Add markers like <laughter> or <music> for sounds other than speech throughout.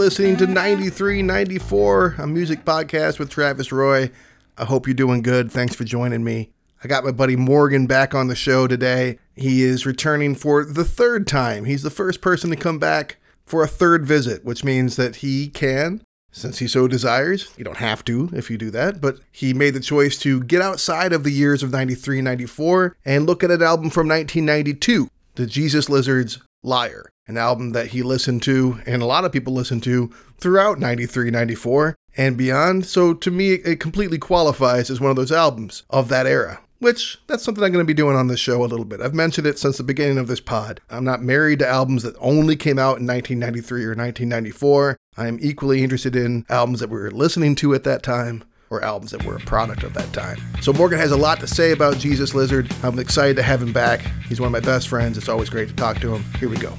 Listening to mm-hmm. 9394, a music podcast with Travis Roy. I hope you're doing good. Thanks for joining me. I got my buddy Morgan back on the show today. He is returning for the third time. He's the first person to come back for a third visit, which means that he can, since he so desires, you don't have to if you do that, but he made the choice to get outside of the years of 93 94 and look at an album from 1992, The Jesus Lizards Liar, an album that he listened to and a lot of people listened to throughout 93 94 and beyond. So to me, it completely qualifies as one of those albums of that era which that's something I'm going to be doing on this show a little bit. I've mentioned it since the beginning of this pod. I'm not married to albums that only came out in 1993 or 1994. I am equally interested in albums that we were listening to at that time or albums that were a product of that time. So Morgan has a lot to say about Jesus Lizard. I'm excited to have him back. He's one of my best friends. It's always great to talk to him. Here we go.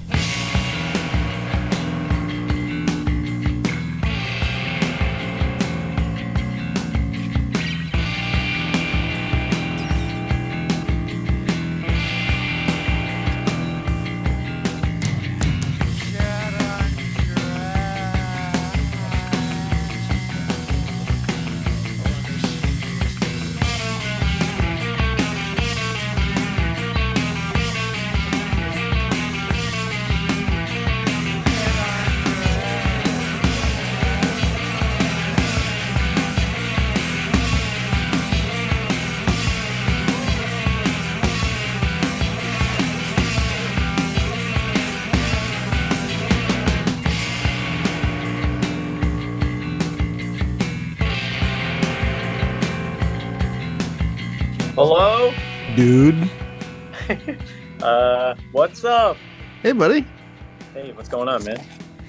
Hey, buddy. Hey, what's going on, man?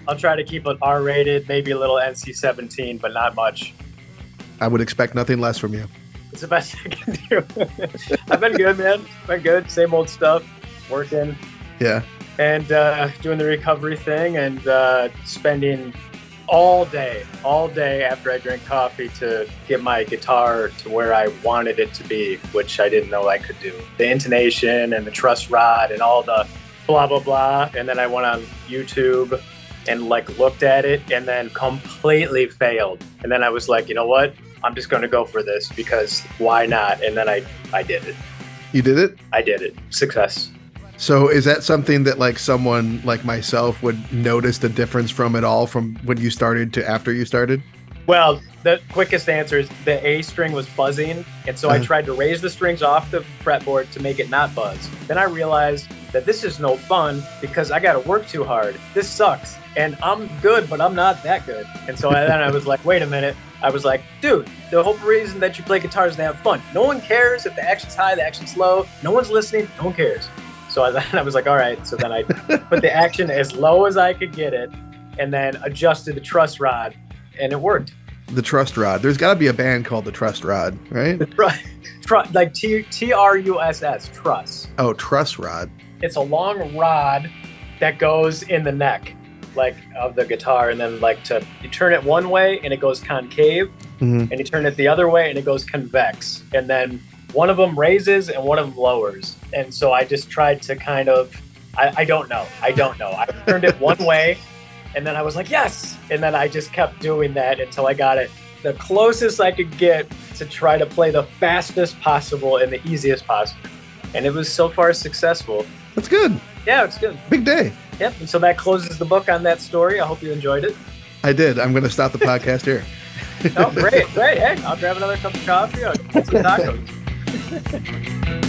I'll try to keep it R rated, maybe a little NC 17, but not much. I would expect nothing less from you. It's the best <laughs> I can do. I've been good, man. Been good. Same old stuff. Working Yeah. and uh, doing the recovery thing and uh, spending all day, all day after I drink coffee to get my guitar to where I wanted it to be, which I didn't know I could do. The intonation and the truss rod and all the blah blah blah. And then I went on YouTube and like looked at it and then completely failed. And then I was like, you know what? I'm just going to go for this because why not? And then I I did it. You did it? I did it. Success. So is that something that like someone like myself would notice the difference from it all from when you started to after you started? Well, the quickest answer is the A string was buzzing, and so I Uh-huh. tried to raise the strings off the fretboard to make it not buzz. Then I realized that this is no fun because I got to work too hard. This sucks, and I'm good, but I'm not that good. And so then I was like, wait a minute. I was like, dude, the whole reason that you play guitar is to have fun. No one cares if the action's high, the action's low. No one's listening. No one cares. So I, <laughs> then I was like, all right. So then I put the action as low as I could get it, and then adjusted the truss rod, and it worked. The Trust Rod. There's got to be a band called the Trust Rod, right? <laughs> Tru- tru- like T T R U S S truss. Oh, Truss Rod. It's a long rod that goes in the neck, like of the guitar, and then like to you turn it one way and it goes concave, Mhm. and you turn it the other way and it goes convex, and then one of them raises and one of them lowers, and so I just tried to kind of, I, I don't know, I don't know. I <laughs> turned it one way, and then I was like yes, and then I just kept doing that until I got it the closest I could get to try to play the fastest possible and the easiest possible. And it was so far successful. That's good. Yeah, it's good. Big day. Yep. And so that closes the book on that story. I hope you enjoyed it. I did. I'm going to stop the <laughs> podcast here. Oh, great, great. Hey, I'll grab another cup of coffee. I'll get some tacos. <laughs>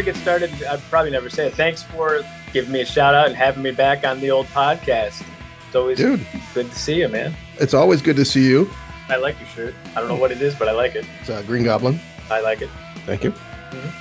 we get started, I'd probably never say it. Thanks for giving me a shout out and having me back on the old podcast. It's always Dude, good to see you, man. it's always good to see you. I like your shirt. I don't know what it is, but I like it. It's a Green Goblin. I like it. Thank you. Mhm.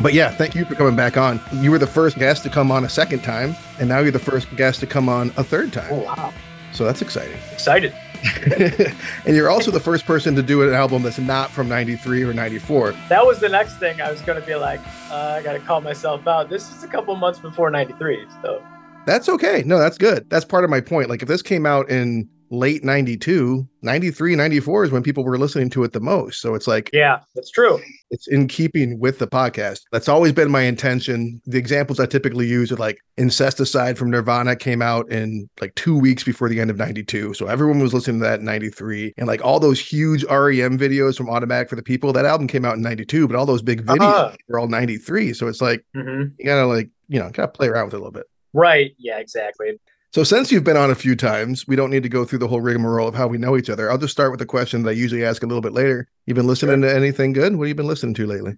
But yeah, thank you for coming back on. You were the first guest to come on a second time, and now you're the first guest to come on a third time. Oh wow! So that's exciting. Excited. <laughs> and you're also the first person to do an album that's not from 93 or 94. That was the next thing I was going to be like, uh, I got to call myself out. This is a couple months before 93. So that's okay. No, that's good. That's part of my point. Like if this came out in late 92 93 94 is when people were listening to it the most. So it's like yeah that's true. it's in keeping with the podcast. That's always been my intention. The examples i typically use are like incesticide from nirvana came out in like two weeks before the end of 92 so everyone was listening to that in 93 and like all those huge rem videos from automatic for the people that album came out in 92 but all those big videos uh-huh. were all 93 so it's like mm-hmm. you gotta like you know gotta play around with it a little bit. Right. Yeah exactly so since you've been on a few times, we don't need to go through the whole rigmarole of how we know each other. I'll just start with the question that I usually ask a little bit later. You've been listening sure. to anything good? What have you been listening to lately?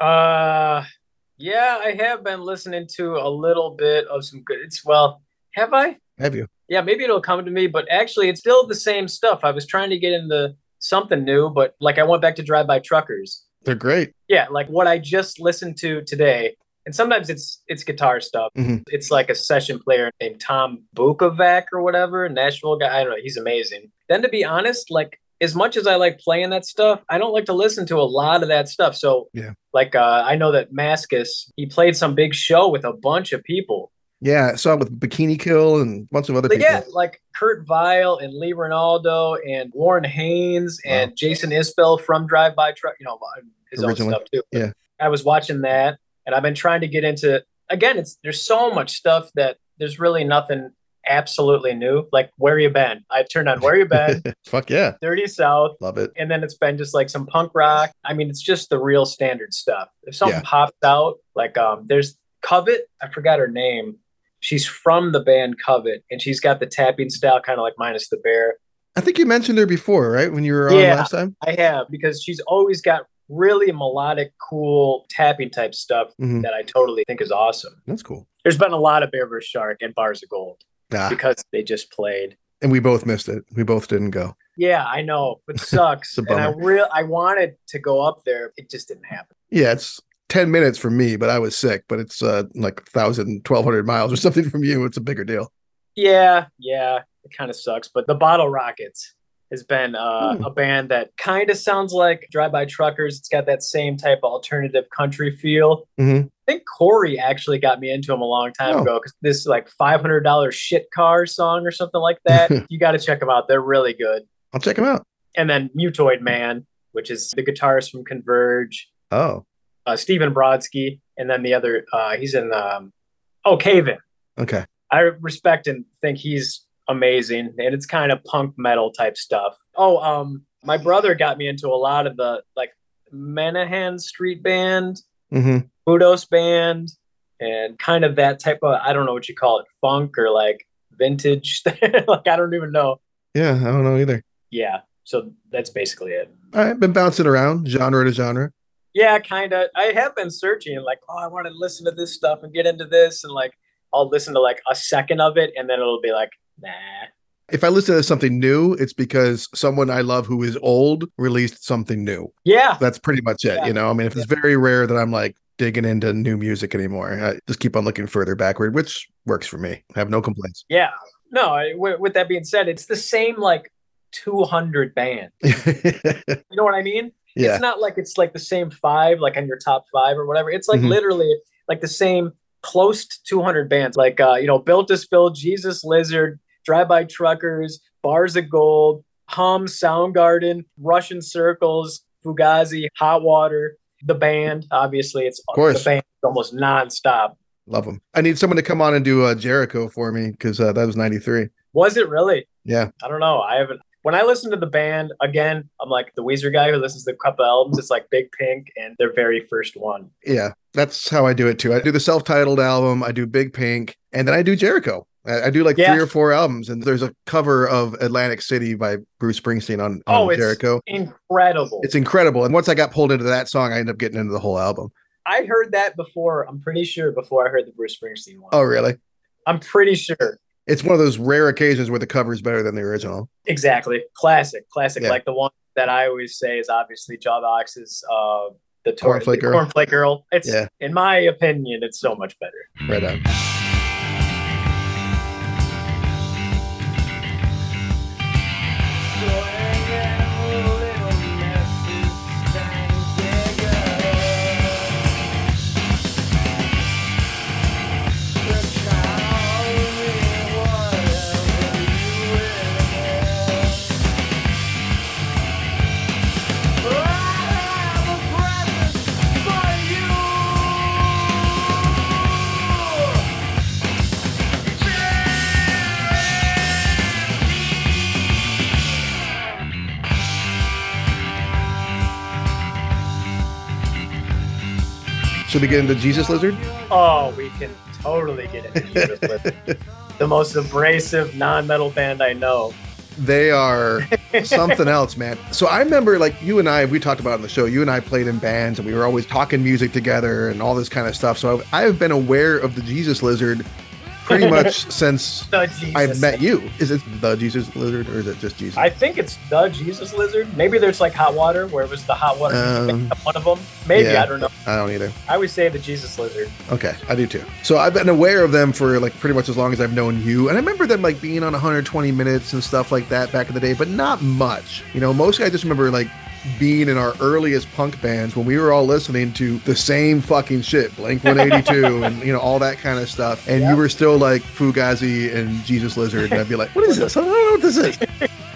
Uh yeah, I have been listening to a little bit of some good it's well, have I? Have you? Yeah, maybe it'll come to me, but actually it's still the same stuff. I was trying to get into something new, but like I went back to Drive By Truckers. They're great. Yeah, like what I just listened to today and sometimes it's it's guitar stuff. Mm-hmm. It's like a session player named Tom Bukovac or whatever, Nashville guy. I don't know. He's amazing. Then to be honest, like as much as I like playing that stuff, I don't like to listen to a lot of that stuff. So yeah, like uh, I know that Mascis he played some big show with a bunch of people. Yeah, I saw it with Bikini Kill and a bunch of other people. Yeah, like Kurt Vile and Lee Ranaldo and Warren Haynes wow. and Jason Isbell from Drive By Truck. You know his Originally. own stuff too. Yeah, I was watching that and I've been trying to get into again. It's there's so much stuff that there's really nothing absolutely new. Like where you been? I turned on where you been. <laughs> Fuck yeah. Dirty South. Love it. And then it's been just like some punk rock. I mean, it's just the real standard stuff. If something yeah. pops out, like um, there's Covet. I forgot her name. She's from the band Covet, and she's got the tapping style, kind of like minus the bear. I think you mentioned her before, right? When you were on yeah, last time. I have because she's always got really melodic, cool tapping type stuff mm-hmm. that I totally think is awesome. That's cool. There's been a lot of Bear vs. Shark and Bars of Gold ah. because they just played. And we both missed it. We both didn't go. Yeah, I know. It <laughs> sucks. and I real I wanted to go up there. It just didn't happen. Yeah, it's 10 minutes from me, but I was sick. But it's uh, like 1,000, 1,200 miles or <laughs> something from you. It's a bigger deal. Yeah, yeah. It kind of sucks. But the Bottle Rockets, has been uh, hmm. a band that kind of sounds like Drive By Truckers. It's got that same type of alternative country feel. Mm-hmm. I think Corey actually got me into them a long time oh. ago because this like five hundred dollar shit car song or something like that. <laughs> you got to check them out; they're really good. I'll check them out. And then Mutoid Man, which is the guitarist from Converge. Oh, uh, Stephen Brodsky, and then the other uh, he's in um, oh Cave-In. Okay, I respect and think he's amazing and it's kind of punk metal type stuff. Oh, um, my brother got me into a lot of the like Menahan Street Band, mm-hmm. Budos Band, and kind of that type of I don't know what you call it, funk or like vintage. <laughs> like I don't even know. Yeah, I don't know either. Yeah, so that's basically it. I've been bouncing around genre to genre. Yeah, kind of. I have been searching, like, oh, I want to listen to this stuff and get into this, and like, I'll listen to like a second of it, and then it'll be like, nah. If I listen to something new, it's because someone I love who is old released something new. Yeah. That's pretty much it. Yeah. You know, I mean, if it's very rare that I'm like digging into new music anymore, I just keep on looking further backward, which works for me. I have no complaints. Yeah. No, I, with that being said, it's the same like 200 band. <laughs> you know what I mean? Yeah. It's not like it's like the same five, like on your top five or whatever. It's like mm-hmm. literally like the same close to 200 bands, like, uh, you know, Built to Spill, Jesus Lizard, Drive By Truckers, Bars of Gold, Hum, Soundgarden, Russian Circles, Fugazi, Hot Water, the band. Obviously, it's of course. the band almost nonstop. Love them. I need someone to come on and do uh, Jericho for me because uh, that was '93. Was it really? Yeah. I don't know. I haven't. When I listen to the band again, I'm like the Weezer guy who listens to a couple albums. It's like Big Pink and their very first one. Yeah, that's how I do it too. I do the self-titled album, I do Big Pink, and then I do Jericho. I, do like yeah. three or four albums, and there's a cover of Atlantic City by Bruce Springsteen on, on oh, Jericho. incredible! It's incredible. And once I got pulled into that song, I ended up getting into the whole album. I heard that before. I'm pretty sure before I heard the Bruce Springsteen one. Oh, really? I'm pretty sure. It's one of those rare occasions where the cover is better than the original. Exactly, classic, classic. Yeah. Like the one that I always say is obviously Jawbox's uh, the, tor- Cornflake Girl. Cornflake Girl. It's, yeah. in my opinion, it's so much better. Right on. Should we get into Jesus Lizard? Oh, we can totally get into Jesus Lizard. <laughs> the most abrasive non-metal band I know. They are something else, man. So I remember, like you and I, we talked about it on the show. You and I played in bands, and we were always talking music together and all this kind of stuff. So I have been aware of the Jesus Lizard pretty much <laughs> since I've met you. Is it the Jesus Lizard or is it just Jesus? I think it's the Jesus Lizard. Maybe there's like hot water where it was the hot water um, <laughs> one of them. Maybe yeah, I don't know. I don't either. I would say the Jesus Lizard. Okay, I do too. So I've been aware of them for like pretty much as long as I've known you, and I remember them like being on 120 minutes and stuff like that back in the day, but not much. You know, mostly I just remember like being in our earliest punk bands when we were all listening to the same fucking shit, Blink 182 <laughs> and you know all that kind of stuff, and yep. you were still like Fugazi and Jesus Lizard, and I'd be like, "What is this? I don't know what this is."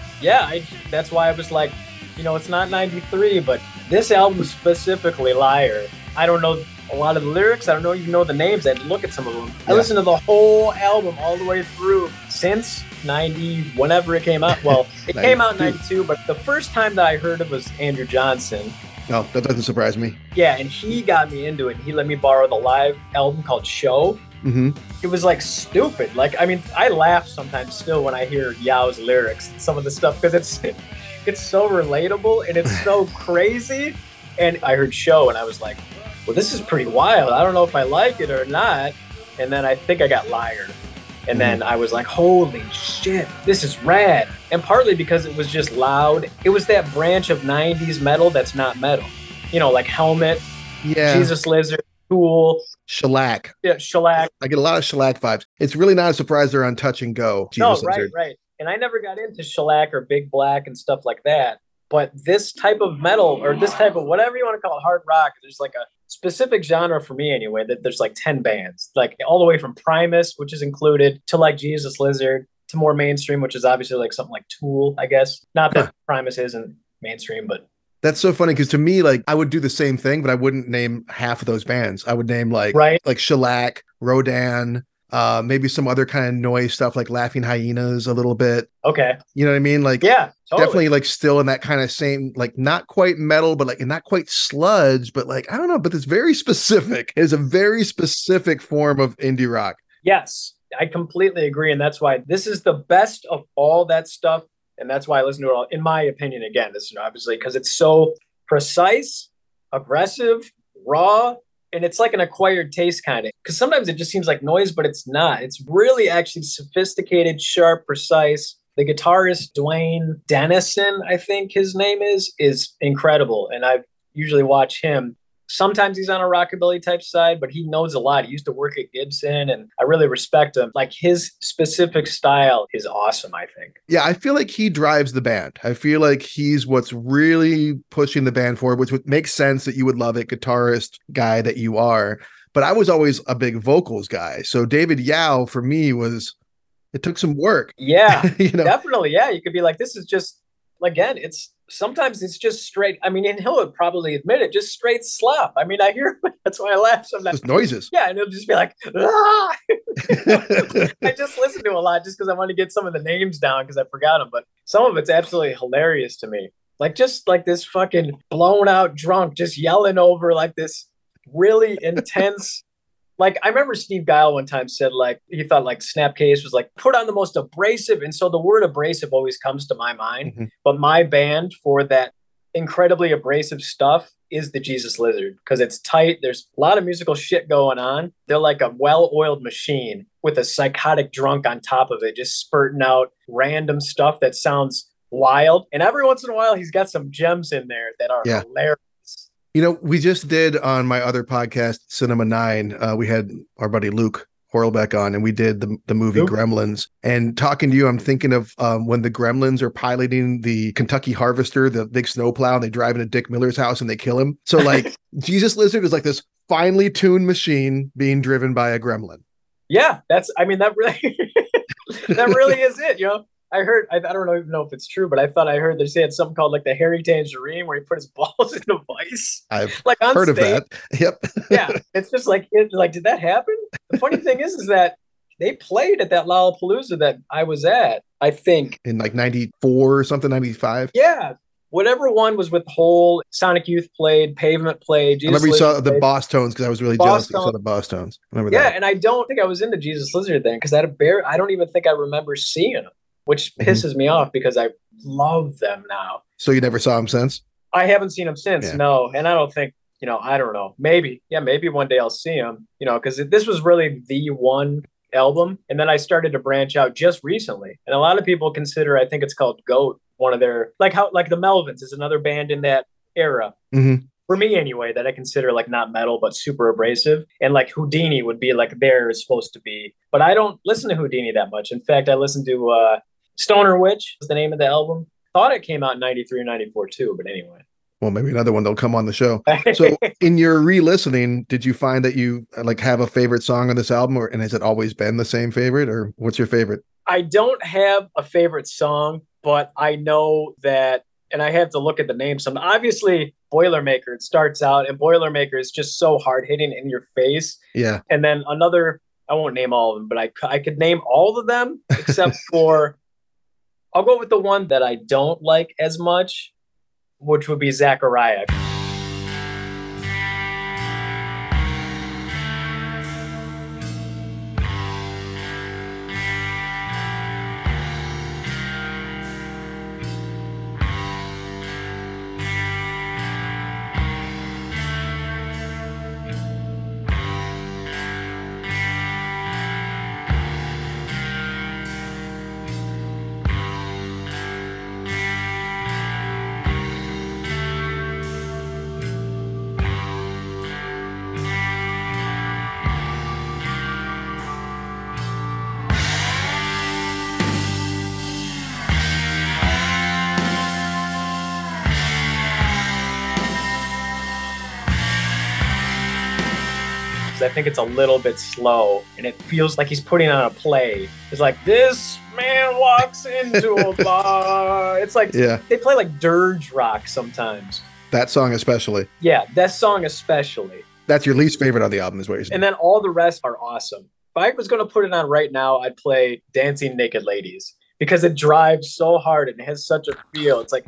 <laughs> yeah, I, that's why I was like, you know, it's not '93, but this album specifically, Liar. I don't know a lot of the lyrics. I don't know even know the names. I had to look at some of them. Yeah. I listened to the whole album all the way through since 90, whenever it came out. Well, <laughs> it came out in 92, but the first time that I heard it was Andrew Johnson. No, that doesn't surprise me. Yeah, and he got me into it. He let me borrow the live album called Show. Mm-hmm. It was like stupid. Like, I mean, I laugh sometimes still when I hear Yow's lyrics and some of the stuff because it's <laughs> it's so relatable and it's so <laughs> crazy. And I heard Show and I was like, well, this is pretty wild. I don't know if I like it or not. And then I think I got Liar. And then mm-hmm. I was like, holy shit, this is rad. And partly because it was just loud. It was that branch of 90s metal that's not metal. You know, like Helmet, yeah. Jesus Lizard, Tool, Shellac. Yeah, Shellac. I get a lot of Shellac vibes. It's really not a surprise they're on Touch and Go. Jesus no, right, Lizard. right. And I never got into Shellac or Big Black and stuff like that. But this type of metal or this type of whatever you want to call it, hard rock, there's like a specific genre for me anyway, that there's like 10 bands, like all the way from Primus, which is included, to like Jesus Lizard, to more mainstream, which is obviously like something like Tool, I guess. Not that huh. Primus isn't mainstream, but that's so funny because to me, like I would do the same thing, but I wouldn't name half of those bands. I would name like right. like Shellac, Rodan, uh, maybe some other kind of noise stuff like Laughing Hyenas a little bit. Okay. You know what I mean? Like, yeah, totally. definitely like still in that kind of same, like not quite metal, but like not quite sludge, but like, I don't know, but it's very <laughs> specific. It's a very specific form of indie rock. Yes, I completely agree. And that's why this is the best of all that stuff. And that's why I listen to it all, in my opinion, again, this is obviously because it's so precise, aggressive, raw, and it's like an acquired taste kind of because sometimes it just seems like noise but it's not. It's really actually sophisticated sharp precise. The guitarist duane denison i think his name is is incredible and i usually watch him Sometimes he's on a rockabilly type side, but he knows a lot. He used to work at Gibson, and I really respect him. Like his specific style is awesome, I think. Yeah, I feel like he drives the band. I feel like he's what's really pushing the band forward, which would make sense that you would love it, guitarist guy that you are. But I was always a big vocals guy. So David Yow for me was it took some work. Yeah, <laughs> you know? definitely. Yeah, you could be like, this is just again, it's sometimes it's just straight. I mean, and he'll would probably admit it, just straight slap. I mean, I hear <laughs> that's why I laugh sometimes. Just noises. Yeah, and it'll just be like, ah! <laughs> <laughs> I just listen to a lot just because I want to get some of the names down because I forgot them. But some of it's absolutely hilarious to me. Like just like this fucking blown out drunk, just yelling over like this really intense like I remember Steve Guile one time said like he thought like Snapcase was like put on the most abrasive, and so the word abrasive always comes to my mind. Mm-hmm. But my band for that incredibly abrasive stuff is the Jesus Lizard because it's tight. There's a lot of musical shit going on. They're like a well-oiled machine with a psychotic drunk on top of it, just spurting out random stuff that sounds wild. And every once in a while, he's got some gems in there that are yeah. hilarious. You know, we just did on my other podcast, Cinema Nine. Uh, we had our buddy Luke Horlbeck on, and we did the the movie. Gremlins. And talking to you, I'm thinking of um, when the Gremlins are piloting the Kentucky Harvester, the big snowplow, and they drive into Dick Miller's house and they kill him. So, <laughs> like, Jesus Lizard is like this finely tuned machine being driven by a gremlin. Yeah, that's. I mean, that really, <laughs> that really is it. You know, I heard, I, I don't even know if it's true, but I thought I heard they had something called like the hairy tangerine where he put his <laughs> balls in a vice. I've like heard stage. of that. <laughs> Yep. yeah. It's just like, it, like, did that happen? The funny thing is, is that they played at that Lollapalooza that I was at, I think. In like 94 or something, 95? Yeah. whatever one was with Hole, Sonic Youth played, Pavement played. Jesus I remember you saw the Boss Tones because I was really Boss jealous you saw the Bosstones. Remember yeah, that? and I don't think I was into Jesus Lizard then because I had a bear. I don't even think I remember seeing them, which Mm-hmm. pisses me off because I love them now. So you never saw him since? I haven't seen them since, Yeah. no, and I don't think you know. I don't know. Maybe, yeah, maybe one day I'll see them. You know, because this was really the one album, and then I started to branch out just recently. And a lot of people consider, I think it's called Goat, one of their like how like the Melvins is another band in that era. Mhm. For me, anyway, that I consider like not metal but super abrasive, and like Houdini would be like there is supposed to be, but I don't listen to Houdini that much. In fact, I listen to uh, Stoner Witch is the name of the album. Thought it came out in 93 or 94 too, but anyway. Well, maybe another one. They'll come on the show. <laughs> So, in your re-listening, did you find that you uh, like have a favorite song on this album, or and has it always been the same favorite, or what's your favorite? I don't have a favorite song, but I know that, and I have to look at the name. Some obviously Boilermaker. It starts out, and Boilermaker is just so hard hitting in your face. Yeah, And then another, I won't name all of them, but I I could name all of them except <laughs> for, I'll go with the one that I don't like as much, which would be Zachariah. I think it's a little bit slow and it feels like he's putting on a play. It's like, this man walks into a <laughs> bar. It's like, yeah, they play like dirge rock sometimes. that song especially. Yeah, that song especially. That's your least favorite on the album, is what you're saying. And then all the rest are awesome. If I was going to put it on right now, I'd play Dancing Naked Ladies because it drives so hard and it has such a feel. It's like,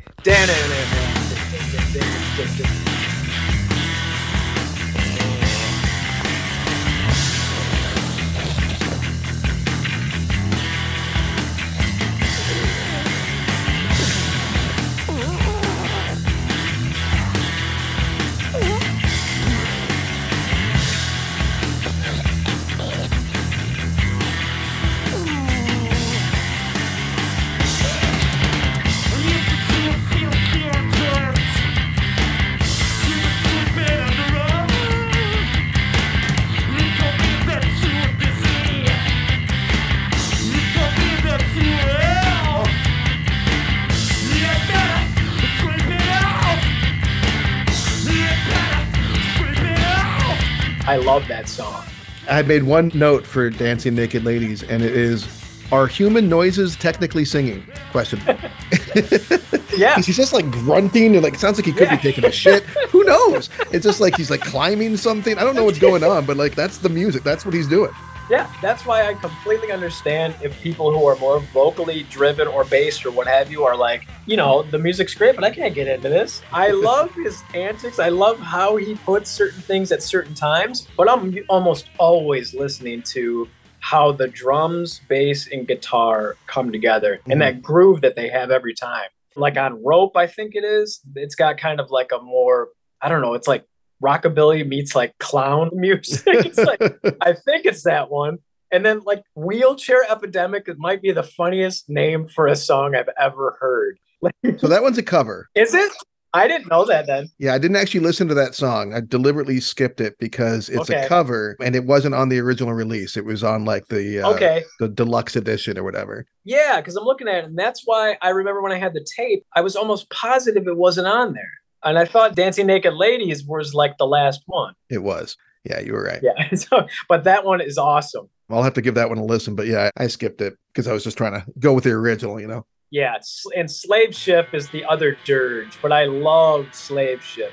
love that song. I made one note for Dancing Naked Ladies, and it is: Are human noises technically singing? Question. <laughs> <laughs> Yeah. he's just like grunting and like it sounds like he could Yeah. be taking a shit. <laughs> Who knows? It's just like he's like climbing something. I don't know what's going on, but like that's the music. That's what he's doing. Yeah, that's why I completely understand if people who are more vocally driven or based or what have you are like, you know, the music's great, but I can't get into this. I <laughs> love his antics. I love how he puts certain things at certain times, but I'm almost always listening to how the drums, bass, and guitar come together and that mm-hmm. groove that they have every time. Like on Rope, I think it is, it's got kind of like a more, I don't know, it's like rockabilly meets like clown <laughs> music. it's like <laughs> I think it's that one. And then like wheelchair epidemic it might be the funniest name for a song I've ever heard. <laughs> so that one's a cover. Is it? I didn't know that then. Yeah, I didn't actually listen to that song. I deliberately skipped it because it's Okay. a cover and it wasn't on the original release. It was on like the uh, okay. the deluxe edition or whatever. Yeah, because I'm looking at it, and that's why I remember when I had the tape, I was almost positive it wasn't on there. And I thought Dancing Naked Ladies was like the last one. It was. Yeah, you were right. Yeah. <laughs> So, but that one is awesome. I'll have to give that one a listen. But yeah, I skipped it because I was just trying to go with the original, you know. Yeah. And Slave Ship is the other dirge, but I love Slave Ship.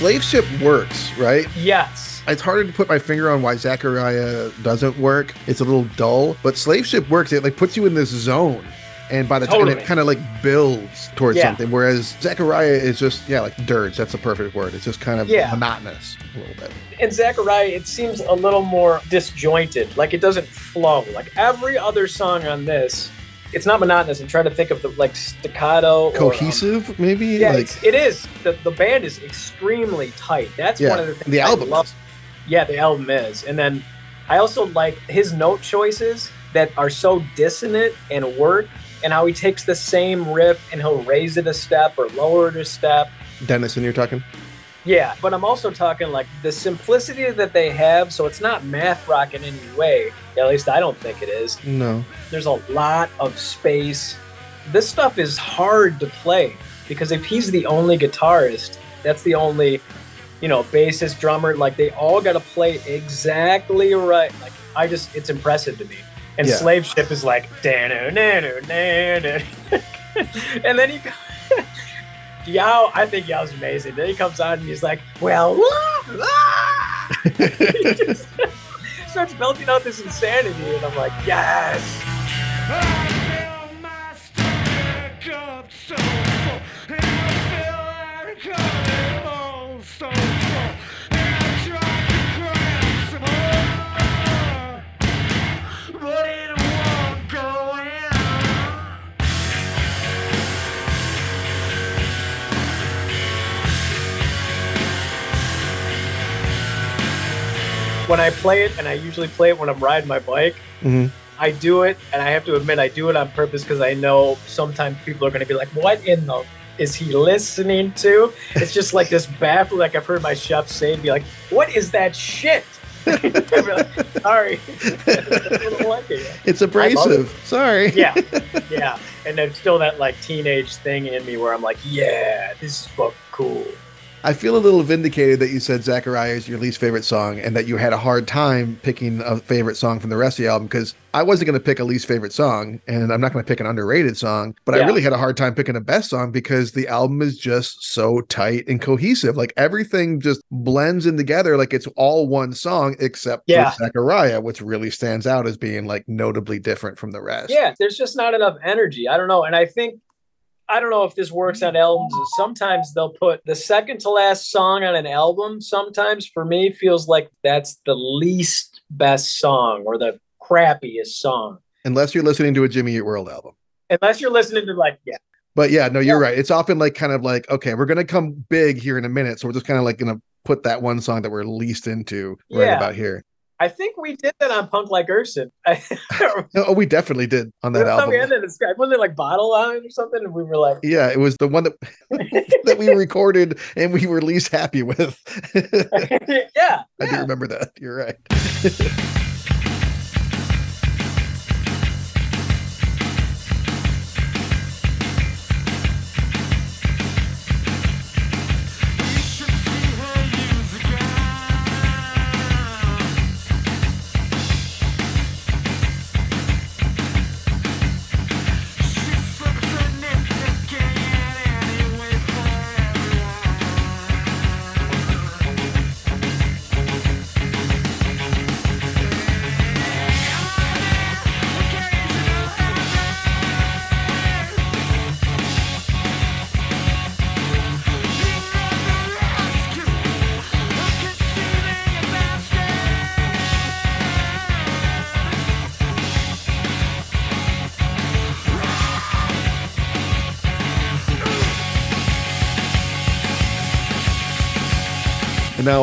Slave Ship works, right? Yes. It's harder to put my finger on why Zachariah doesn't work. It's a little dull, but Slave Ship works. It like puts you in this zone. And by the time it kind of like builds towards Yeah. something, whereas zachariah is just yeah, like dirge. That's the perfect word. It's just kind of Yeah. monotonous a little bit. And zachariah it seems a little more disjointed. Like it doesn't flow. Like every other song on this, it's not monotonous. I'm trying to think of the like staccato. or, um, Cohesive, maybe. yeah, like it's, it is. The, the band is extremely tight. That's yeah, one of the things the I album. love. is. Yeah, the album is. And then I also like his note choices that are so dissonant and work, and how he takes the same riff and he'll raise it a step or lower it a step. Dennis, Denison, you're talking. Yeah, but I'm also talking like the simplicity that they have, so it's not math rock in any way. At least I don't think it is. No. There's a lot of space. This stuff is hard to play because if he's the only guitarist, that's the only, you know, bassist, drummer, like they all got to play exactly right. Like I just, it's impressive to me. And Yeah. Slave Ship is like, "Danu, nanu, nanu." and then he, <laughs> Yow, I think Yow's amazing. Then he comes out and he's like, well, <laughs> <laughs> wah, ah!" Starts belting out this insanity, and I'm like, yes. I feel my When I play it, and I usually play it when I'm riding my bike, hmm I do it, and I have to admit, I do it on purpose because I know sometimes people are going to be like, what in the is he listening to? It's just like this baffle, like I've heard my chef say, be like, what is that shit? <laughs> Like, Sorry. I don't like it. It's abrasive. Sorry. yeah, <laughs> yeah. And there's still that like teenage thing in me where I'm like, yeah, this is fucking cool. I feel a little vindicated that you said Zachariah is your least favorite song and that you had a hard time picking a favorite song from the rest of the album because I wasn't going to pick a least favorite song and I'm not going to pick an underrated song, but I really had a hard time picking a best song because the album is just so tight and cohesive. Like everything just blends in together like it's all one song except Yeah. for Zachariah, which really stands out as being like notably different from the rest. Yeah, there's just not enough energy. I don't know. And I think I don't know if this works on albums. Sometimes they'll put the second to last song on an album. Sometimes for me feels like that's the least best song or the crappiest song. Unless you're listening to a Jimmy Eat World album. Unless you're listening to like, yeah, But yeah, no, you're right. It's often like kind of like, okay, we're gonna come big here in a minute, so we're just kind of like gonna put that one song that we're least into right Yeah. about here. I think we did that on Punk Like Urson. <laughs> I, <laughs> Oh, we definitely did on that I thought we had album. that. Wasn't it like Bottle Line or something? And we were like, Yeah, it was the one that <laughs> that we recorded and we were least happy with. Yeah, I yeah, do remember that. You're right.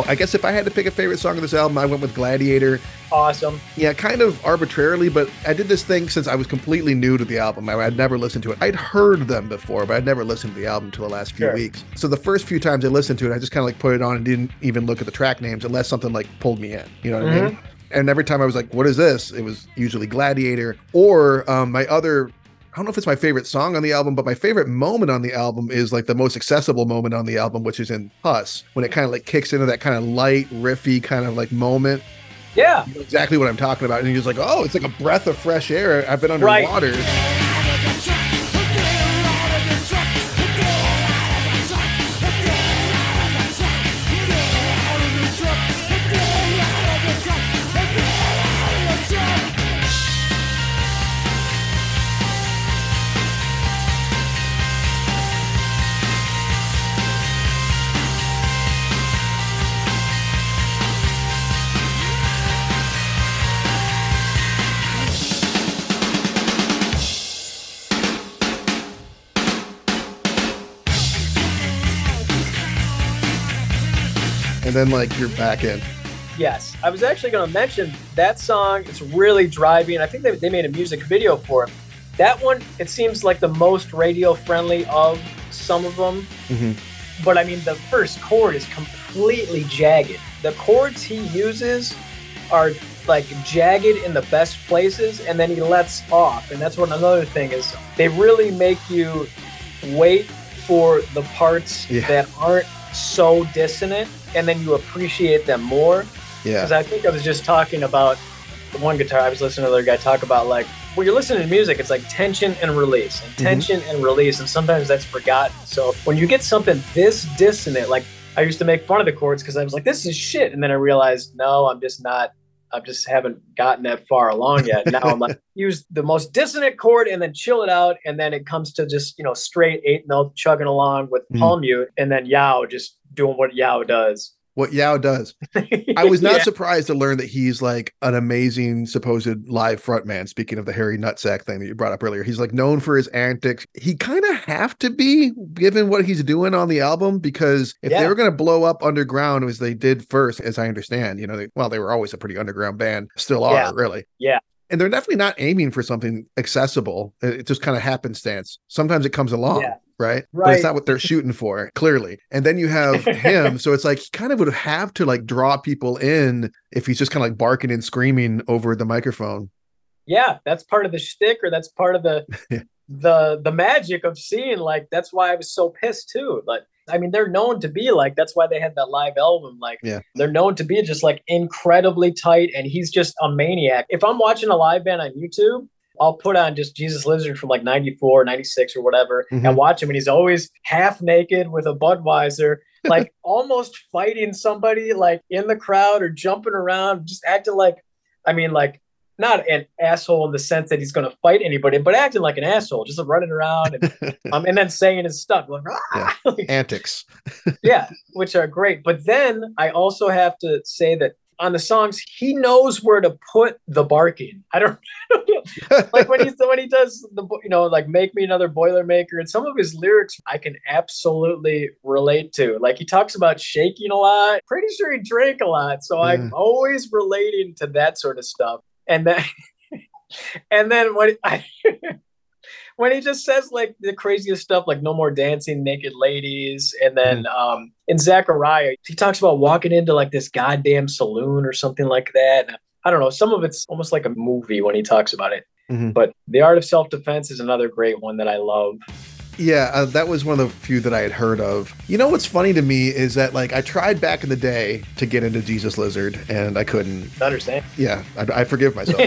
I guess if I had to pick a favorite song of this album, I went with Gladiator. awesome. Yeah, kind of arbitrarily, but I did this thing since I was completely new to the album. I had never listened to it. I'd heard them before, but I'd never listened to the album until the last few Sure. weeks. So the first few times I listened to it, I just kind of like put it on and didn't even look at the track names unless something like pulled me in. You know what I mean? And every time I was like, what is this? It was usually Gladiator or um, my other. I don't know if it's my favorite song on the album, but my favorite moment on the album is like the most accessible moment on the album, which is in Puss, when it kind of like kicks into that kind of light, riffy kind of like moment Yeah, you know exactly what I'm talking about. And he was like, oh, it's like a breath of fresh air. I've been Right. underwater. and then like you're back in. Yes, I was actually going to mention that song. It's really driving. I think they, they made a music video for it. That one, it seems like the most radio friendly of some of them. Mhm. But I mean, the first chord is completely jagged. The chords he uses are like jagged in the best places, and then he lets off. And that's what another thing is. They really make you wait for the parts Yeah. that aren't so dissonant, and then you appreciate them more. Yeah. Because I think I was just talking about the one guitar. I was listening to another guy talk about like when you're listening to music, it's like tension and release, and mm-hmm. tension and release, and sometimes that's forgotten. So when you get something this dissonant, like I used to make fun of the chords because I was like, "This is shit," and then I realized, no, I'm just not. I just haven't gotten that far along yet. Now I'm like, <laughs> use the most dissonant chord and then chill it out, and then it comes to just you know straight eight note chugging along with Mhm. palm mute, and then Yow just doing what Yow does. What Yow does. I was <laughs> not Yeah. surprised to learn that he's like an amazing supposed live frontman. Speaking of the Harry Nutsack thing that you brought up earlier, he's like known for his antics. He kind of have to be given what he's doing on the album because if they were going to blow up underground as they did first, as I understand, you know, they, well, they were always a pretty underground band, still are Yeah. really. Yeah. And they're definitely not aiming for something accessible. It it just kind of happenstance. Sometimes it comes along, Yeah. Right? But it's not what they're shooting for, clearly. And then you have him. so it's like he kind of would have to like draw people in if he's just kind of like barking and screaming over the microphone. yeah, that's part of the shtick, or that's part of the <laughs> Yeah. the the magic of seeing. Like that's why I was so pissed too. Like I mean, they're known to be like that's why they had that live album. Like Yeah. they're known to be just like incredibly tight, and he's just a maniac. If I'm watching a live band on YouTube. I'll put on just Jesus Lizard from like 94, 96 or whatever Mhm. and watch him. And he's always half naked with a Budweiser, <laughs> like almost fighting somebody like in the crowd or jumping around, just acting like, I mean, like not an asshole in the sense that he's going to fight anybody, but acting like an asshole, just running around and, <laughs> um, and then saying his stuff like, "Ah!" <laughs> Like, Antics. yeah, which are great. But then I also have to say that on the songs, he knows where to put the barking. <laughs> I don't, <laughs> like when he's when he does the you know like make me another boilermaker and some of his lyrics I can absolutely relate to. Like he talks about shaking a lot. Pretty sure he drank a lot, so Yeah. I'm mm. always relating to that sort of stuff. And then <laughs> and then when I when he just says like the craziest stuff like no more dancing naked ladies and then um in zachariah he talks about walking into like this goddamn saloon or something like that i don't know some of it's almost like a movie when he talks about it. Mhm. but the art of self-defense is another great one that i love Yeah, uh, that was one of the few that I had heard of. You know what's funny to me is that like I tried back in the day to get into Jesus Lizard and I couldn't. I understand Yeah, I, I forgive myself.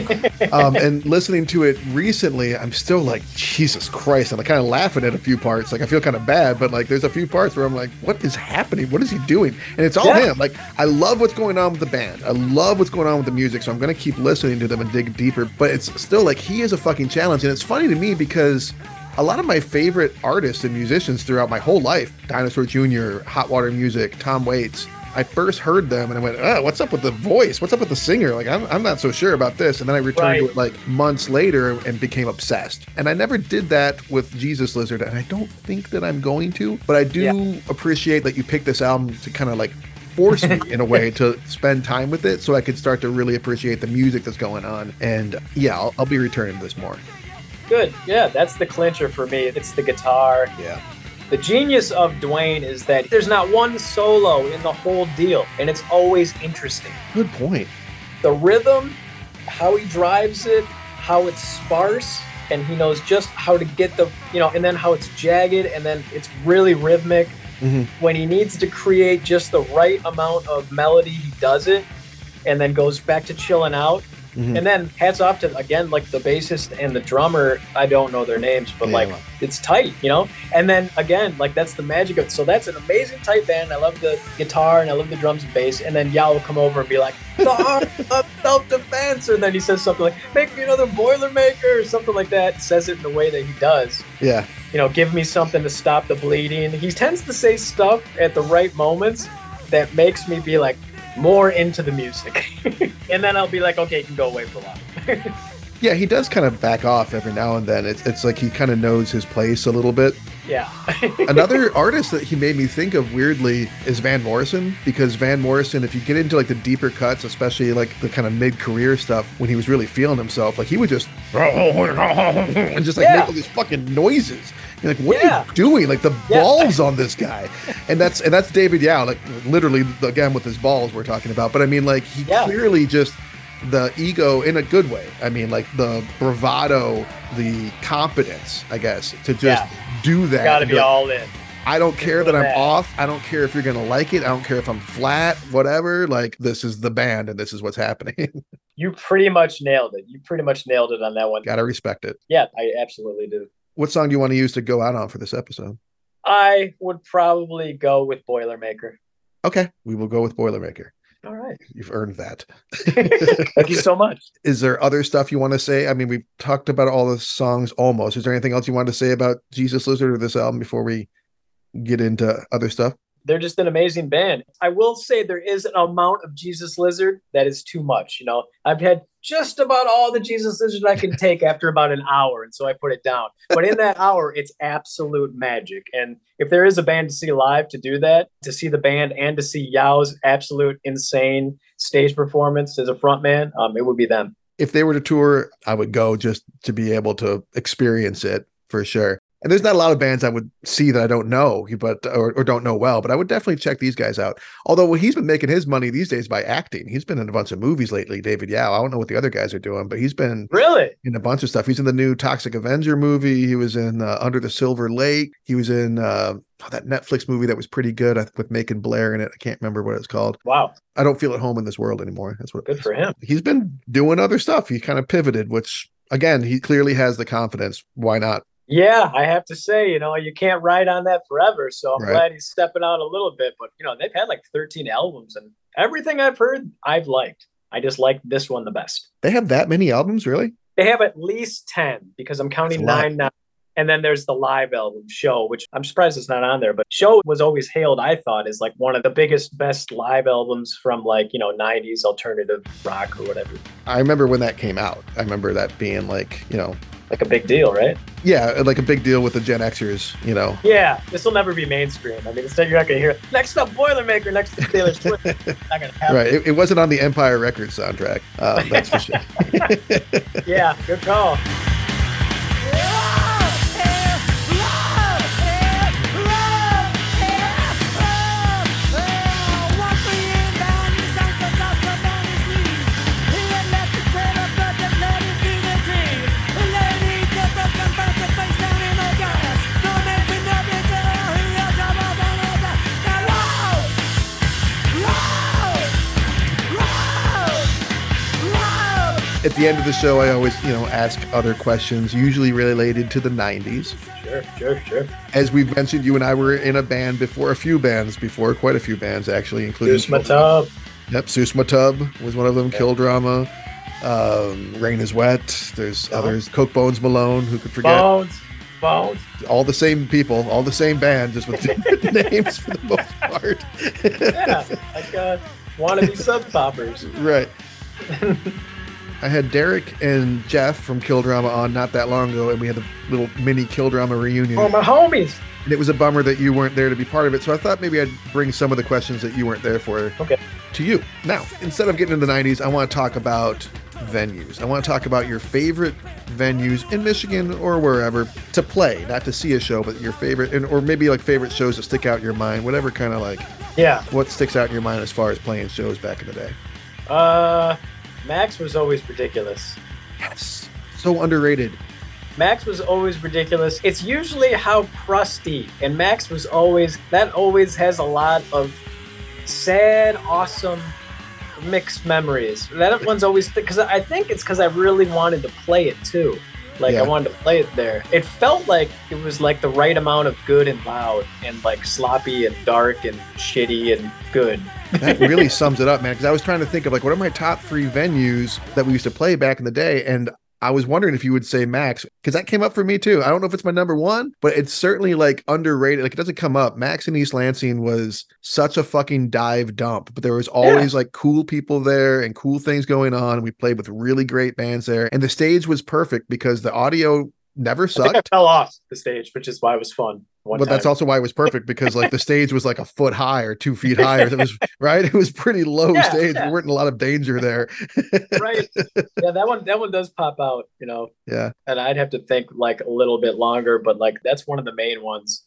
<laughs> um, and listening to it recently, I'm still like, Jesus Christ. And I'm like kind of laughing at a few parts. Like I feel kind of bad, but like there's a few parts where I'm like, what is happening? What is he doing? And it's all Yeah. him. Like I love what's going on with the band. I love what's going on with the music. So I'm going to keep listening to them and dig deeper. But it's still like he is a fucking challenge. And it's funny to me because a lot of my favorite artists and musicians throughout my whole life, Dinosaur Jr., Hot Water Music, Tom Waits, I first heard them and I went, oh, what's up with the voice? What's up with the singer? Like, I'm, I'm not so sure about this. And then I returned to it like months later and became obsessed. And I never did that with Jesus Lizard. And I don't think that I'm going to, but I do Yeah. appreciate that you picked this album to kind of like force me in a way <laughs> to spend time with it so I could start to really appreciate the music that's going on. And yeah, I'll, I'll be returning to this more. Good yeah that's the clincher for me it's the guitar Yeah. The genius of Duane is that there's not one solo in the whole deal, and it's always interesting. Good point. The rhythm, how he drives it, how it's sparse, and he knows just how to get the, you know, and then how it's jagged, and then it's really rhythmic. Mhm. When he needs to create just the right amount of melody, he does it, and then goes back to chilling out. Mhm. And then hats off to again like the bassist and the drummer. I don't know their names, but Yeah, like well. it's tight, you know. And then again, like that's the magic of it. So that's an amazing tight band. I love the guitar and I love the drums and bass. And then Yow will come over and be like, "The art of self-defense," and then he says something like, "Make me another Boilermaker" or something like that. Says it in the way that he does. Yeah. You know, give me something to stop the bleeding. He tends to say stuff at the right moments that makes me be like more into the music. <laughs> and then I'll be like, okay, you can go away for a while. <laughs> Yeah, he does kind of back off every now and then. It's, it's like he kind of knows his place a little bit. Yeah. <laughs> Another artist that he made me think of weirdly is Van Morrison because Van Morrison, if you get into like the deeper cuts, especially like the kind of mid-career stuff, when he was really feeling himself, like he would just and just like Yeah. make all these fucking noises. You're like, what Yeah. are you doing? Like the Yeah. balls on this guy, and that's and that's David Yow, like literally again with his balls we're talking about. But I mean, like he Yeah. clearly just the ego in a good way. I mean, like the bravado, the competence, I guess, to just do that. Gotta be like, all in. I don't care that I'm that. off. I don't care if you're gonna like it. I don't care if I'm flat, whatever. Like this is the band and this is what's happening. You pretty much nailed it. You pretty much nailed it on that one. Gotta respect it. Yeah, I absolutely do. What song do you want to use to go out on for this episode? I would probably go with Boilermaker. Okay, we will go with Boilermaker. All right. You've earned that. <laughs> Thank you so much. Is there other stuff you want to say? I mean, we've talked about all the songs almost. Is there anything else you want to say about Jesus Lizard or this album before we get into other stuff? They're just an amazing band. I will say there is an amount of Jesus Lizard that is too much. You know, I've had just about all the Jesus Lizard I can take after about an hour, and so I put it down. But in that hour, it's absolute magic. And if there is a band to see live to do that, to see the band and to see Yow's absolute insane stage performance as a frontman, um, it would be them. If they were to tour, I would go just to be able to experience it for sure. And there's not a lot of bands I would see that I don't know, but or, or don't know well, but I would definitely check these guys out. Although he's been making his money these days by acting. He's been in a bunch of movies lately, David Yow. I don't know what the other guys are doing, but he's been Really? in a bunch of stuff. He's in the new Toxic Avenger movie. He was in uh, Under the Silver Lake. He was in uh, oh, that Netflix movie that was pretty good with Macon Blair in it. I can't remember what it's called. Wow. I don't feel at home in this world anymore. That's what. Good for him. He's been doing other stuff. He kind of pivoted, which again, he clearly has the confidence. Why not? Yeah, I have to say, you know, you can't ride on that forever. So I'm Right. glad he's stepping out a little bit. But, you know, they've had like 13 albums and everything I've heard, I've liked. I just like this one the best. They have that many albums, really? They have at least 10 because I'm counting nine now. And then there's the live album show, which I'm surprised it's not on there. But show was always hailed, I thought, as like one of the biggest, best live albums from like, you know, 90s alternative rock or whatever. I remember when that came out. I remember that being like, you know, Like a big deal, right? yeah, like a big deal with the Gen Xers, you know. Yeah, this will never be mainstream. I mean, instead you're not going to hear next up Boilermaker, next to Taylor Swift. <laughs> not going to happen. Right. It, it wasn't on the Empire Records soundtrack. Uh, that's for sure. <laughs> Yeah, good call. At the end of the show, I always, you know, ask other questions, usually related to the 90s. Sure, sure, sure. As we've mentioned, you and I were in a band before, a few bands before, quite a few bands actually, including my tub. Yep, Susma Tub was one of them. Kill Drama, um, Rain is Wet. There's Uh-huh. others. Coke Bones Malone, who could forget? Bones. Bones. All the same people, all the same band, just with different <laughs> names for the most part. Yeah, like uh, wannabe sub poppers. right. <laughs> I had Derek and Jeff from Kill Drama on not that long ago, and we had a little mini Kill Drama reunion. Oh, my homies. And it was a bummer that you weren't there to be part of it. So I thought maybe I'd bring some of the questions that you weren't there for Okay. to you. Now, instead of getting into the 90s, I want to talk about venues. I want to talk about your favorite venues in Michigan or wherever to play, not to see a show, but your favorite, and or maybe like favorite shows that stick out in your mind, whatever kind of like Yeah. what sticks out in your mind as far as playing shows back in the day. Uh, Max was always ridiculous. Yes. So underrated. Max was always ridiculous. It's usually how crusty, and Max was always that always has a lot of sad, awesome mixed memories. That one's always because I think it's because I really wanted to play it too. Like Yeah. I wanted to play it there. It felt like it was like the right amount of good and loud, and like sloppy and dark and shitty and good. That really <laughs> sums it up, man. Because I was trying to think of like what are my top three venues that we used to play back in the day, and I was wondering if you would say Max because that came up for me too. I don't know if it's my number one, but it's certainly like underrated. Like it doesn't come up. Max in East Lansing was such a fucking dive dump, but there was always like cool people there and cool things going on. And we played with really great bands there, and the stage was perfect because the audio never I think I sucked. fell off the stage, which is why it was fun. But that's also why it was perfect because like the <laughs> stage was like a foot high or two feet higher. It was <laughs> right. It was pretty low Yeah, stage. yeah. We weren't in a lot of danger there. <laughs> right. Yeah, that one that one does pop out, you know. Yeah. And I'd have to think like a little bit longer, but like that's one of the main ones.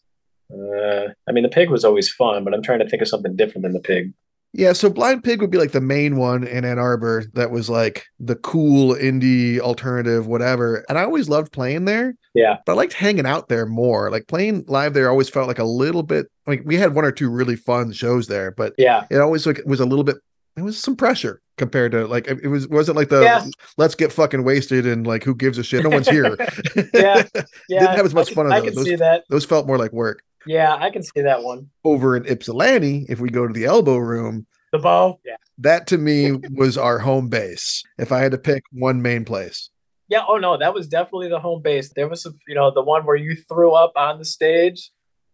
Uh, I mean, the pig was always fun, but I'm trying to think of something different than the pig. Yeah, so Blind Pig would be like the main one in Ann Arbor that was like the cool indie alternative, whatever. And I always loved playing there, Yeah, but I liked hanging out there more. Like playing live there always felt like a little bit like we had one or two really fun shows there, but yeah, it always like was a little bit it was some pressure compared to like it was wasn't like the Yeah. let's get fucking wasted and like who gives a shit? No one's here. <laughs> Yeah, <laughs> yeah. Didn't have as much I fun as I those. can Those- see that. Those felt more like work. Yeah, I can see that one. Over in Ypsilanti, if we go to the elbow room, The bow. Yeah. that to me was our home base. If I had to pick one main place, Yeah. Oh no, that was definitely the home base. There was, some, you know, the one where you threw up on the stage,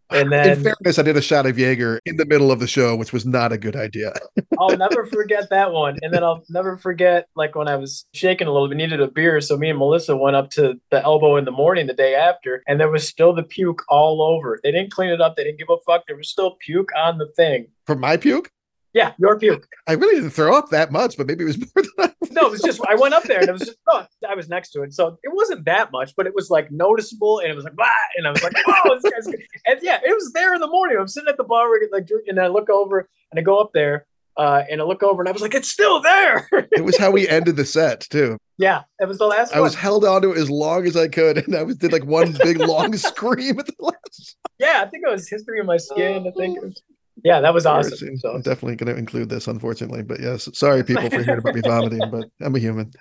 and in fairness, I did a shot of Jaeger in the middle of the show, which was not a good idea. <laughs> I'll never <laughs> forget that one. And then I'll never forget like when I was shaking a little bit, needed a beer. So me and Melissa went up to the elbow in the morning the day after, and there was still the puke all over. They didn't clean it up. They didn't give a fuck. There was still puke on the thing. For my puke, Yeah, your puke. I really didn't throw up that much, but maybe it was <laughs> more than I. No, it was just I went up there and it was just oh, I was next to it, so it wasn't that much, but it was like noticeable, and it was like blah, and I was like, oh, this guy's good. and yeah, it was there in the morning. I'm sitting at the bar, like, drinking, and I look over and I go up there, uh, and I look over and I was like, it's still there. <laughs> It was how we ended the set too. yeah, it was the last I one. was held on to it as long as I could, and I was did like one big long <laughs> scream at the last. yeah, I think it was history of my skin. I think. It was, yeah, that was awesome. So I'm definitely going to include this, unfortunately. But yes, sorry people for hearing about me vomiting, but I'm a human.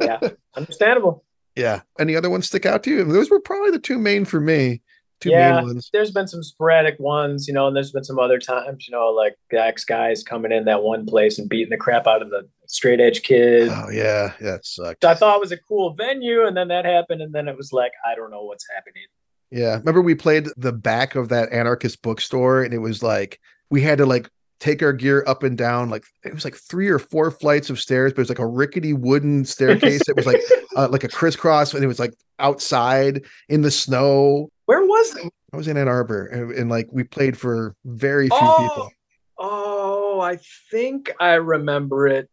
Yeah, understandable. <laughs> Yeah. Any other ones stick out to you? Those were probably the two main for me. Two Yeah. main ones. There's been some sporadic ones, you know, and there's been some other times, you know, like the ex guys coming in that one place and beating the crap out of the straight edge kids. Oh yeah, yeah, it sucked. So I thought it was a cool venue, and then that happened, and then it was like, I don't know what's happening. Yeah. Remember we played the back of that anarchist bookstore and it was like we had to like take our gear up and down like it was like three or four flights of stairs, but it was like a rickety wooden staircase. it was like <laughs> uh, like a crisscross and it was like outside in the snow. Where was it? I was in Ann Arbor and, and like we played for very few Oh, people. oh, I think I remember it.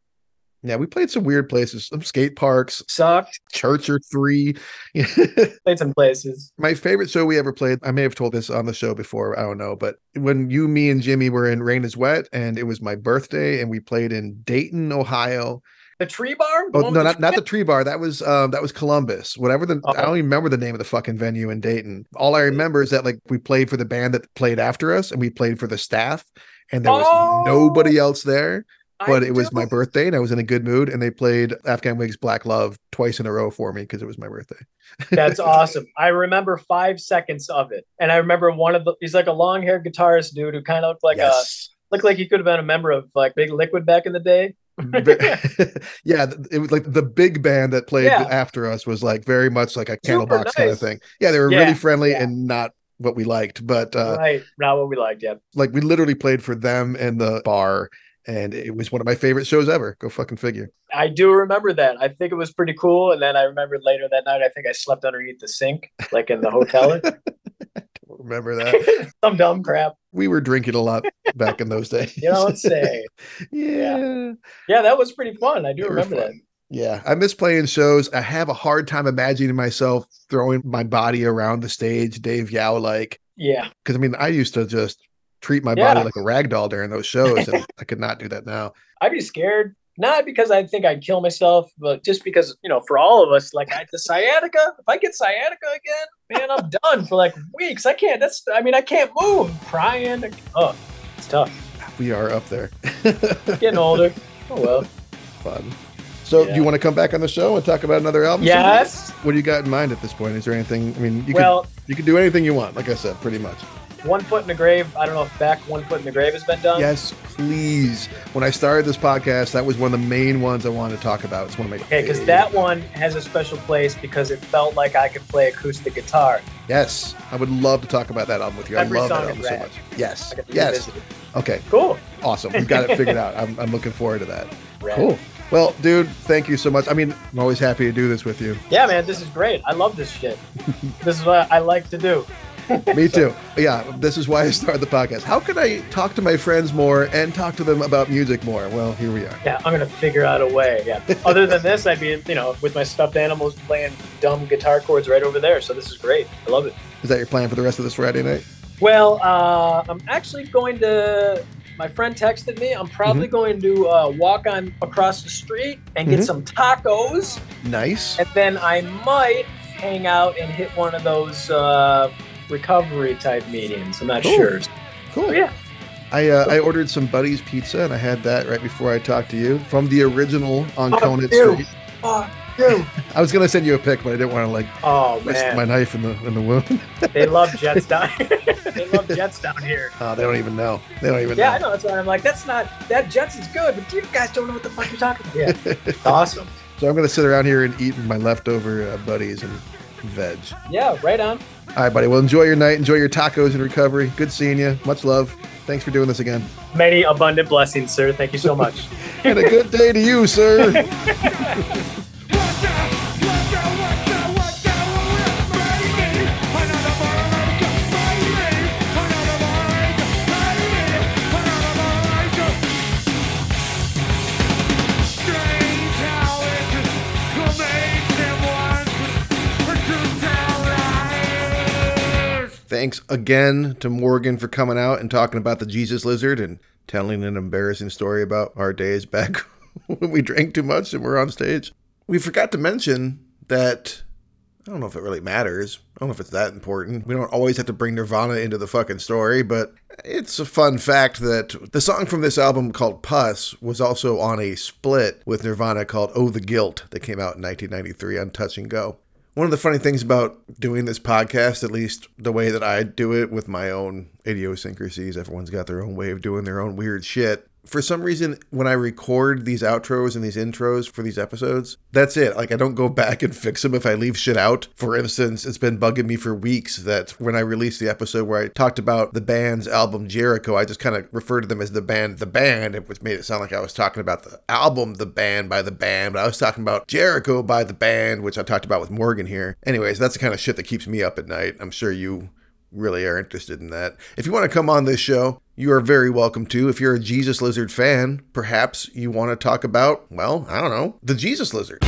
Yeah, we played some weird places, some skate parks, Sucked. church or three. <laughs> Played some places. My favorite show we ever played, I may have told this on the show before, I don't know, but when you, me, and Jimmy were in Rain is Wet and it was my birthday and we played in Dayton, Ohio. The tree bar? The Oh no, not, the not tree- the tree bar. That was um that was Columbus. Whatever the I Oh. don't even remember the name of the fucking venue in Dayton. All I remember is that like we played for the band that played after us and we played for the staff and there was Oh. nobody else there. I But it was my birthday and I was in a good mood and they played Afghan Whigs Black Love twice in a row for me because it was my birthday. That's <laughs> awesome. I remember five seconds of it, and I remember one of the. He's like a long-haired guitarist dude who kind of looked like yes. a looked like he could have been a member of like Big Liquid back in the day. <laughs> yeah, it was like the big band that played Yeah. after us was like very much like a candlebox kind of thing. Yeah, they were Yeah, really friendly yeah. and not what we liked, but uh right, not what we liked. Yeah, like we literally played for them in the bar and it was one of my favorite shows ever. Go fucking figure. I do remember that. I think it was pretty cool. And then I remembered later that night. I think I slept underneath the sink, like in the hotel. <laughs> Don't remember that. <laughs> Some dumb crap. we were drinking a lot back in those days. You know, let's say. <laughs> yeah. Yeah, that was pretty fun. I do They remember that. Yeah, I miss playing shows. I have a hard time imagining myself throwing my body around the stage, Dave Yow like. Yeah. Because I mean, I used to just treat my Yeah. body like a rag doll during those shows, and <laughs> I could not do that now. I'd be scared. Not because I think I'd kill myself, but just because, you know, for all of us, like I, the sciatica, if I get sciatica again, man, I'm done for like weeks. I can't, that's, I mean, I can't move. I'm crying. Oh, it's tough. We are up there. <laughs> Getting older. Oh, well. Fun. So, do you want to come back on the show and talk about another album? Yes. What do you got in mind at this point? Is there anything? I mean, you Well, you could do anything you want. Like I said, pretty much. One Foot in the Grave. I don't know if back One Foot in the Grave has been done. Yes, please. When I started this podcast, that was one of the main ones I wanted to talk about. It's one of my Okay, because that one has a special place because it felt like I could play acoustic guitar. Yes, I would love to talk about that album with you. Every I love that album so much. Yes, yes. Okay, Cool. awesome. We've got it figured <laughs> out. I'm, I'm looking forward to that. Rad. Cool. Well, dude, thank you so much. I mean, I'm always happy to do this with you. Yeah, man, this is great. I love this shit. <laughs> this is what I like to do. <laughs> Me too. Yeah, this is why I started the podcast. How can I talk to my friends more and talk to them about music more? Well, here we are. Yeah, I'm gonna figure out a way. Yeah. Other than this, I'd be, you know, with my stuffed animals playing dumb guitar chords right over there. So this is great. I love it. Is that your plan for the rest of this Friday night? Well, uh, I'm actually going to. My friend texted me. I'm probably going to uh, walk on across the street and get Mhm. some tacos, Nice. and then I might hang out and hit one of those uh, recovery type meetings. I'm not Cool. sure. Cool. But yeah, I uh, I ordered some Buddy's pizza and I had that right before I talked to you from the original on Fuck Conant you. Street. Fuck you. <laughs> I was gonna send you a pic, but I didn't want to like Oh risk man, my knife in the in the wound. they love <laughs> jets down. <laughs> they love jets down here. Oh, they don't even know. They don't even know. Yeah, I know. know. That's why I'm like, that's not that Jets is good, but you guys don't know what the fuck you're talking about. Yeah, awesome. So I'm gonna sit around here and eat my leftover uh, buddies and veg. Yeah, right on. All right, buddy. Well, enjoy your night. Enjoy your tacos and recovery. Good seeing you. Much love. Thanks for doing this again. Many abundant blessings, sir. Thank you so much. <laughs> And a good day to you, sir. <laughs> Thanks again to Morgan for coming out and talking about the Jesus lizard and telling an embarrassing story about our days back <laughs> when we drank too much and we're on stage. We forgot to mention that I don't know if it really matters. I don't know if it's that important. We don't always have to bring Nirvana into the fucking story, but it's a fun fact that the song from this album called Puss was also on a split with Nirvana called Oh the Guilt that came out in 1993 on Touch and Go. One of the funny things about doing this podcast, at least the way that I do it with my own idiosyncrasies, everyone's got their own way of doing their own weird shit. For some reason, when I record these outros and these intros for these episodes, that's it. Like, I don't go back and fix them if I leave shit out. For instance, it's been bugging me for weeks that when I released the episode where I talked about the band's album Jericho, I just kind of referred to them as the band, the band, which made it sound like I was talking about the album, the band by the band, but I was talking about Jericho by the band, which I talked about with Morgan here. Anyways, that's the kind of shit that keeps me up at night. I'm sure you really are interested in that. If you want to come on this show, you are very welcome to. If you're a Jesus Lizard fan, perhaps you want to talk about, well, I don't know, the Jesus Lizard.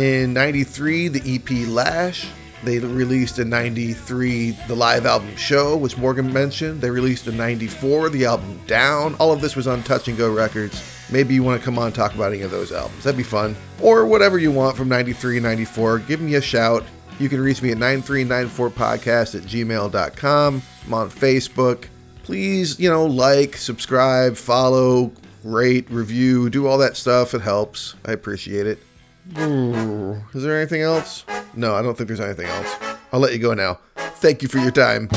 In 93 the EP Lash. They released in 93 the live album Show, which Morgan mentioned. They released in 94 the album Down. All of this was on Touch and Go Records. Maybe you want to come on talk about any of those albums. That'd be fun. Or whatever you want from 93 and 94. Give me a shout. You can reach me at 9394podcast at gmail.com. I'm on Facebook. Please, you know, like, subscribe, follow, rate, review, do all that stuff. It helps. I appreciate it. Ooh, is there anything else? No, I don't think there's anything else. I'll let you go now. Thank you for your time.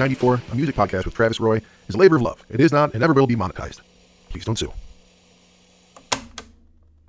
9394, a music podcast with Travis Roy, is a labor of love. It is not and never will be monetized. Please don't sue.